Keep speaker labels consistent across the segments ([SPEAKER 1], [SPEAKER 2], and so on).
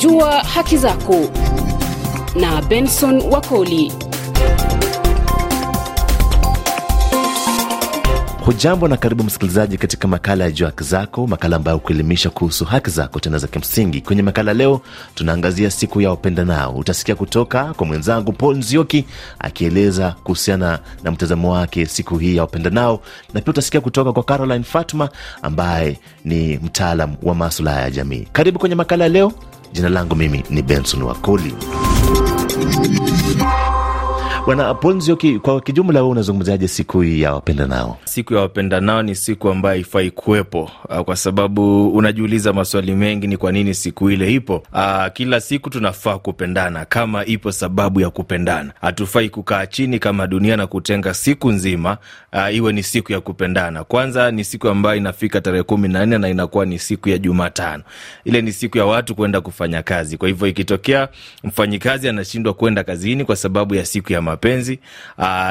[SPEAKER 1] Jua haki zako na Benson Wakoli.
[SPEAKER 2] Hujambo na karibu msikilizaji katika makala ya Jua Haki Zako, makala ambayo hukuelimisha kuhusu haki zako tena za kimsingi. Kwenye makala leo tunaangazia siku ya wapendanao. Utasikia kutoka kwa mwenzangu Paul Nzioki akieleza kuhusiana na mtazamo wake siku hii ya wapendanao, na pia utasikia kutoka kwa Caroline Fatma ambaye ni mtaalam wa maswala ya jamii. Karibu kwenye makala leo. Jina langu mimi ni Benson Wakoli. Bwana Paul kwa kijumla, wewe unazungumzaje siku ya wapendanao?
[SPEAKER 3] Siku ya wapendanao ni siku ambayo haifai kuwepo, uh, kwa sababu unajiuliza maswali mengi, ni kwa nini siku ile ipo? Uh, kila siku tunafaa kupendana kama ipo sababu ya kupendana. Hatufai kukaa chini kama dunia na kutenga siku nzima uh, iwe ni siku ya kupendana. Kwanza ni siku ambayo inafika tarehe kumi na nne na inakuwa ni siku ya Jumatano. Ile ni siku ya watu kwenda kufanya kazi. Kwa hivyo ikitokea mfanyikazi anashindwa kwenda kazini kwa sababu ya siku ya mapenzi,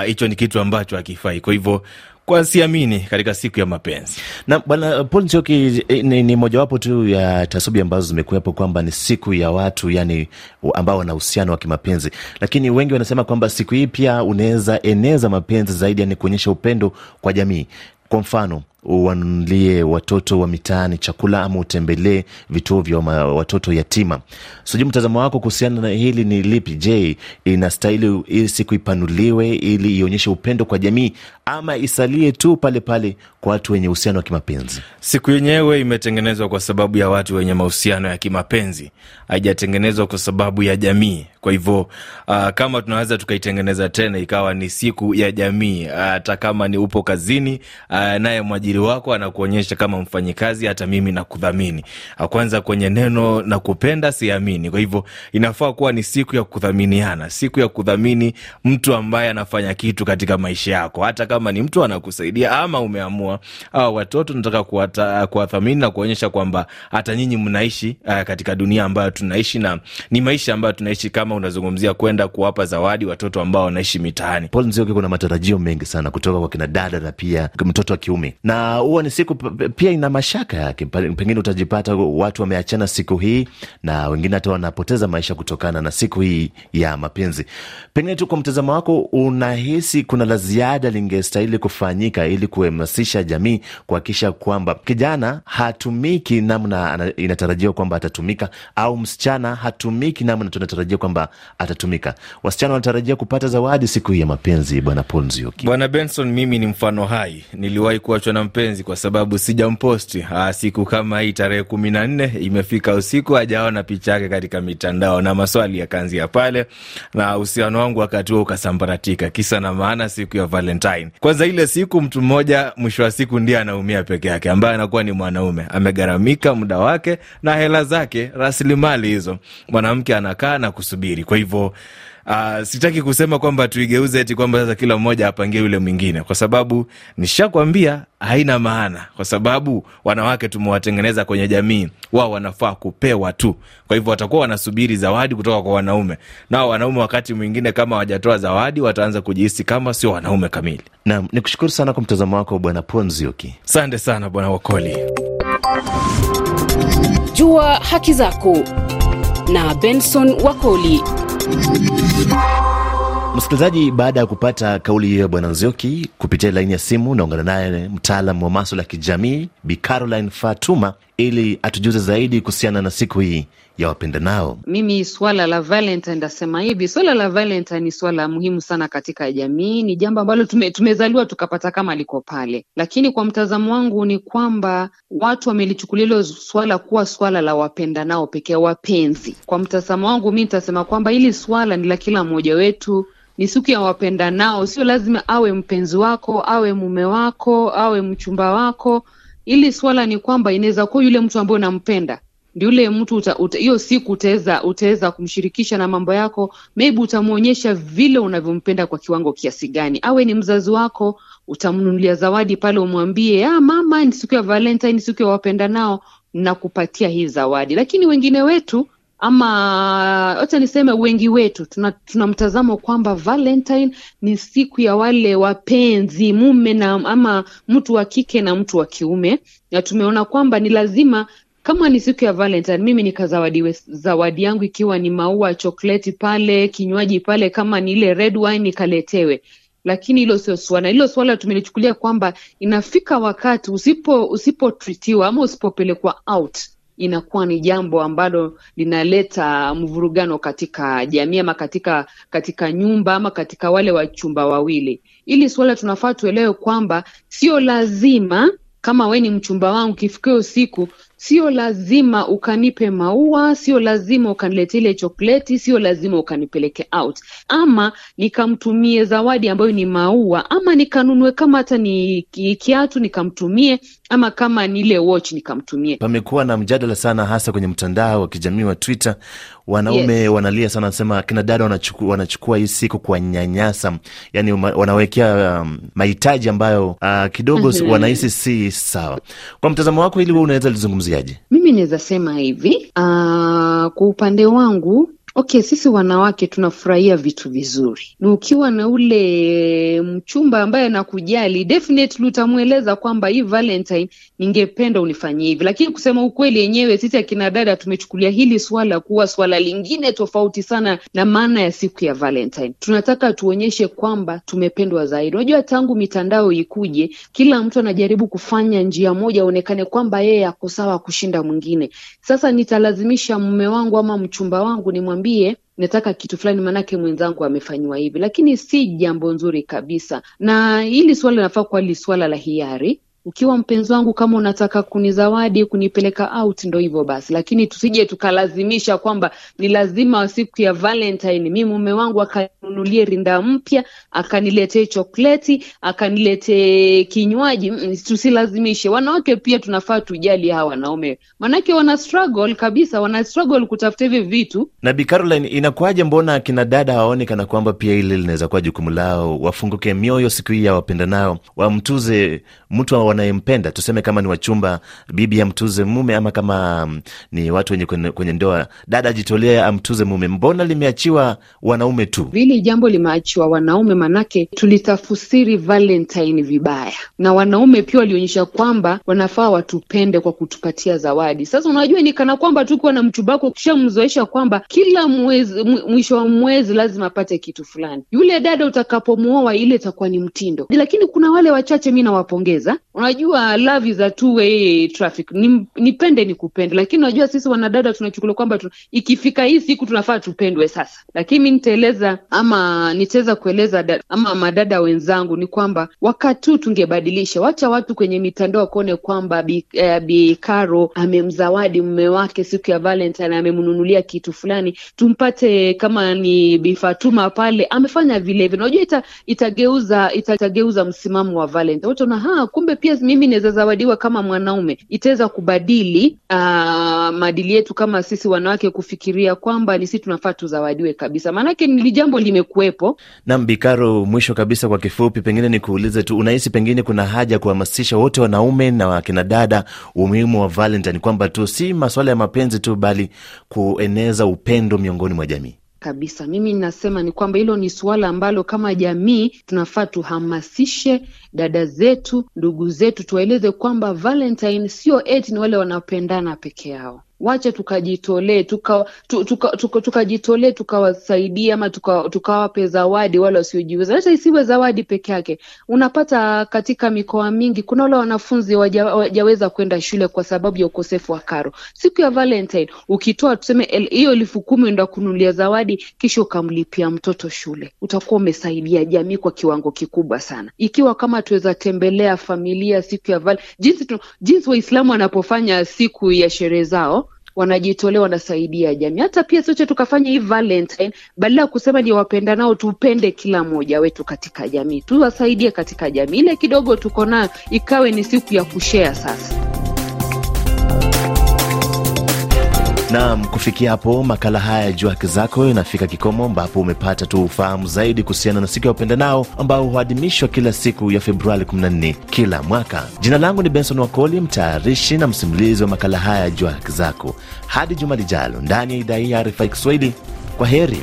[SPEAKER 3] hicho uh, ni kitu ambacho hakifai. Kwa hivyo kwa siamini katika siku ya mapenzi
[SPEAKER 2] na bwana Paul Nzioki ni, ni mojawapo tu ya tasubi ambazo zimekuwepo kwamba ni siku ya watu yani ambao wana uhusiano wa kimapenzi, lakini wengi wanasema kwamba siku hii pia unaweza eneza mapenzi zaidi, yani kuonyesha upendo kwa jamii. Kwa mfano uwanunulie watoto wa mitaani chakula ama utembelee vituo vya watoto yatima. Sijui mtazamo wako kuhusiana na hili ni lipi? Je, inastahili hii siku ipanuliwe ili ionyeshe upendo kwa jamii ama isalie tu pale pale kwa watu wenye uhusiano wa kimapenzi?
[SPEAKER 3] Siku yenyewe imetengenezwa kwa sababu ya watu wenye mahusiano ya kimapenzi, haijatengenezwa kwa sababu ya jamii. Kwa hivyo uh, kama tunaweza tukaitengeneza tena ikawa ni siku ya jamii, hata uh, kama ni upo kazini uh, naye mwajiri wako anakuonyesha kama mfanyikazi, hata mimi nakudhamini. Kwanza kwenye neno na kupenda siamini. Kwa hivyo inafaa kuwa ni siku ya kudhaminiana, siku ya kudhamini mtu ambaye anafanya kitu katika maisha yako, hata kama ni mtu anakusaidia ama umeamua au watoto nataka kuwathamini na kuonyesha kwamba hata nyinyi mnaishi uh, katika dunia ambayo tunaishi na ni maisha ambayo tunaishi kama unazungumzia kwenda kuwapa zawadi watoto ambao wanaishi mitaani.
[SPEAKER 2] Paul Nzioki, kuna matarajio mengi sana kutoka kwa kina dada na pia mtoto wa kiume, na huwa ni siku pia ina mashaka yake. Pengine utajipata watu wameachana siku hii na wengine hata wanapoteza maisha kutokana na siku hii ya mapenzi. Pengine tu kwa mtazamo wako, unahisi kuna la ziada lingestahili kufanyika ili kuhamasisha jamii kuhakikisha kwamba kijana hatumiki namna inatarajiwa kwamba atatumika, au msichana hatumiki namna tunatarajia kwamba atatumika. Wasichana wanatarajia kupata zawadi siku hii ya mapenzi. Bwana Paul Nzioki.
[SPEAKER 3] Bwana Benson, mimi ni mfano hai, niliwahi kuachwa na mpenzi kwa sababu sijamposti. Siku kama hii tarehe kumi na nne imefika usiku, hajaona picha yake katika mitandao na maswali yakaanzia pale, na uhusiano wangu wakati huo ukasambaratika. Kisa na maana, siku ya Valentine. Kwanza ile siku mtu mmoja mwisho wa siku ndiye anaumia peke yake, ambaye anakuwa ni mwanaume, amegharamika muda wake na hela zake, rasilimali hizo, mwanamke anakaa na kusubiri. Kwa hivyo Uh, sitaki kusema kwamba tuigeuze eti kwamba sasa kila mmoja apangie yule mwingine, kwa sababu nishakwambia haina maana, kwa sababu wanawake tumewatengeneza kwenye jamii, wao wanafaa kupewa tu. Kwa hivyo watakuwa wanasubiri zawadi kutoka kwa wanaume, nao wanaume wakati mwingine kama wajatoa zawadi wataanza kujihisi kama sio wanaume kamili.
[SPEAKER 2] Naam, ni kushukuru sana kwa mtazamo wako Bwana Ponzioki.
[SPEAKER 3] Asante sana Bwana Wakoli.
[SPEAKER 1] Jua haki zako na Benson Wakoli.
[SPEAKER 2] Msikilizaji, baada ya kupata kauli hiyo ya bwana Nzioki kupitia laini ya simu, naungana naye mtaalam wa maswala ya kijamii Bi Caroline Fatuma ili atujuze zaidi kuhusiana na siku hii ya wapendanao.
[SPEAKER 4] Mimi swala la Valentine ndasema hivi, swala la Valentine ni swala muhimu sana katika jamii, ni jambo ambalo tume, tumezaliwa tukapata kama liko pale, lakini kwa mtazamo wangu ni kwamba watu wamelichukulia hilo swala kuwa swala la wapendanao pekee, wapenzi. Kwa mtazamo wangu mi nitasema kwamba hili swala ni la kila mmoja wetu ni siku ya wapendanao. Sio lazima awe mpenzi wako, awe mume wako, awe mchumba wako. Ili swala ni kwamba inaweza kuwa yule mtu ambaye unampenda ndio yule mtu hiyo siku utaweza utaweza kumshirikisha na mambo yako, maybe utamwonyesha vile unavyompenda kwa kiwango kiasi gani. Awe ni mzazi wako, utamnunulia zawadi pale, umwambie ah, mama, ni siku ya Valentine, siku ya wapenda nao, nakupatia hii zawadi. Lakini wengine wetu ama wacha niseme wengi wetu tuna, tuna mtazamo kwamba Valentine ni siku ya wale wapenzi mume na ama mtu wa kike na mtu wa kiume, na tumeona kwamba ni lazima kama ni siku ya Valentine, mimi nikazawadiwe zawadi yangu ikiwa ni maua, chokleti pale, kinywaji pale, kama ni ile red wine nikaletewe. Lakini hilo sio swala. Hilo swala tumelichukulia kwamba inafika wakati usipo usipotritiwa ama usipopelekwa out inakuwa ni jambo ambalo linaleta mvurugano katika jamii ama katika katika nyumba ama katika wale wachumba wawili. Ili suala tunafaa tuelewe kwamba sio lazima kama we ni mchumba wangu, kifikia usiku sio lazima ukanipe maua, sio lazima ukaniletea ile chokleti, sio lazima ukanipeleke out, ama nikamtumie zawadi ambayo ni maua, ama nikanunue kama hata ni kiatu nikamtumie, ama kama ni ile watch nikamtumie.
[SPEAKER 2] Pamekuwa na mjadala sana, hasa kwenye mtandao wa kijamii wa Twitter. Wanaume
[SPEAKER 4] Yes.
[SPEAKER 2] wanalia sana, wanasema kina dada wanachukua, wanachukua hii siku kwa nyanyasa, yani wanawekea um, mahitaji ambayo uh, kidogo
[SPEAKER 4] Mhm.
[SPEAKER 2] wanahisi si sawa. Kwa mtazamo wako, ili wewe unaweza lizungumziaje?
[SPEAKER 4] Mimi naweza sema hivi uh, kwa upande wangu okay, sisi wanawake tunafurahia vitu vizuri, ukiwa na ule mchumba ambaye anakujali definitely utamweleza kwamba hii Valentine ningependa unifanyie hivi. Lakini kusema ukweli, yenyewe sisi akina dada tumechukulia hili swala kuwa swala lingine tofauti sana na maana ya siku ya Valentine. Tunataka tuonyeshe kwamba tumependwa zaidi. Unajua, tangu mitandao ikuje, kila mtu anajaribu kufanya njia moja aonekane kwamba yeye ako sawa kushinda mwingine. Sasa nitalazimisha mume wangu ama mchumba wangu nimwambie nataka kitu fulani, maanake mwenzangu amefanyiwa hivi, lakini si jambo nzuri kabisa, na hili swala linafaa kuwa li swala la hiari. Ukiwa mpenzi wangu, kama unataka kunizawadi kunipeleka out, ndo hivyo basi, lakini tusije tukalazimisha kwamba ni lazima siku ya Valentine mi mume wangu akanunulie rinda mpya, akaniletee chokleti, akaniletee kinywaji. Mm, Tusilazimishe. Wanawake pia tunafaa tujali hawa wanaume, manake wana struggle kabisa, wana struggle kutafuta hivi vitu
[SPEAKER 2] Na Bi Caroline, inakuwaje? Mbona akina dada hawaoni kana kwamba pia ile linaweza kuwa jukumu lao, wafunguke mioyo siku hii ya wapendanao, wamtuze mtu wanayempenda, tuseme kama ni wachumba, bibi amtuze mume, ama kama mm, ni watu wenye kwenye, kwenye ndoa, dada ajitolee amtuze mume. Mbona limeachiwa wanaume tu?
[SPEAKER 4] Hili jambo limeachiwa wanaume, manake tulitafsiri Valentine vibaya, na wanaume pia walionyesha kwamba wanafaa watupende kwa kutupatia zawadi. Sasa unajua, ni kana kwamba tukiwa na mchumba wako ukishamzoesha kwamba kila mwezi mwisho wa mwezi lazima apate kitu fulani, yule dada utakapomuoa, ile itakuwa ni mtindo. Lakini kuna wale wachache, mi nawapongeza. Unajua, love is a two way traffic, Ni- nipende nikupende, lakini unajua sisi wanadada tunachukulia kwamba tu, ikifika hii siku tunafaa tupendwe sasa. Lakini nitaeleza ama nitaweza kueleza dada, ama madada wenzangu ni kwamba wakati huu tungebadilisha, wacha watu kwenye mitandao wakuone kwamba Bi, eh, Bi amemzawadi mume wake siku ya Valentine, amemnunulia kitu fulani, tumpate kama ni Bi Fatuma pale amefanya vilevile. vile. Unajua ita, itageuza ita, itageuza msimamo wa Valentine. Watu na ha, kumbe pia mimi naweza zawadiwa kama mwanaume. Itaweza kubadili uh, maadili yetu kama sisi wanawake kufikiria kwamba ni sisi tunafaa tuzawadiwe kabisa, maanake ni jambo limekuwepo.
[SPEAKER 2] Nam Bikaro, mwisho kabisa, kwa kifupi, pengine nikuulize tu, unahisi pengine kuna haja ya kuhamasisha wote wanaume na wakina dada umuhimu wa Valentine, kwamba tu si maswala ya mapenzi tu, bali kueneza upendo miongoni mwa jamii?
[SPEAKER 4] Kabisa. Mimi ninasema ni kwamba hilo ni suala ambalo kama jamii tunafaa tuhamasishe dada zetu, ndugu zetu, tuwaeleze kwamba Valentine sio eti ni wale wanaopendana peke yao. Wache tukajitolee tuka, tuka, tuka, tuka, tukajitolee tukawasaidia ama tuka- tukawape zawadi wale wasiojiweza. Hata isiwe zawadi peke yake. Unapata katika mikoa mingi kuna wale wanafunzi waja- wajaweza kwenda shule kwa sababu ya ukosefu wa karo. Siku ya Valentine ukitoa tuseme hiyo elfu kumi enda kununulia zawadi, kisha ukamlipia mtoto shule, utakuwa umesaidia jamii kwa kiwango kikubwa sana. Ikiwa kama tuweza tembelea familia siku ya val jinsi, jinsi Waislamu wanapofanya siku ya sherehe zao wanajitolea wanasaidia jamii. Hata pia sote tukafanya hii Valentine, badala ya kusema ni wapenda nao, tupende kila mmoja wetu katika jamii, tuwasaidie katika jamii. Ile kidogo tuko nayo ikawe ni siku ya kushea sasa.
[SPEAKER 2] Naam, kufikia hapo makala haya ya Jua Haki Zako inafika kikomo, ambapo umepata tu ufahamu zaidi kuhusiana na siku ya upendanao ambao huadhimishwa kila siku ya Februari 14 kila mwaka. Jina langu ni Benson Wakoli, mtayarishi na msimulizi wa makala haya ya Jua Haki Zako. Hadi juma lijalo ndani ya idhaa hii ya RFI Kiswahili, kwa heri.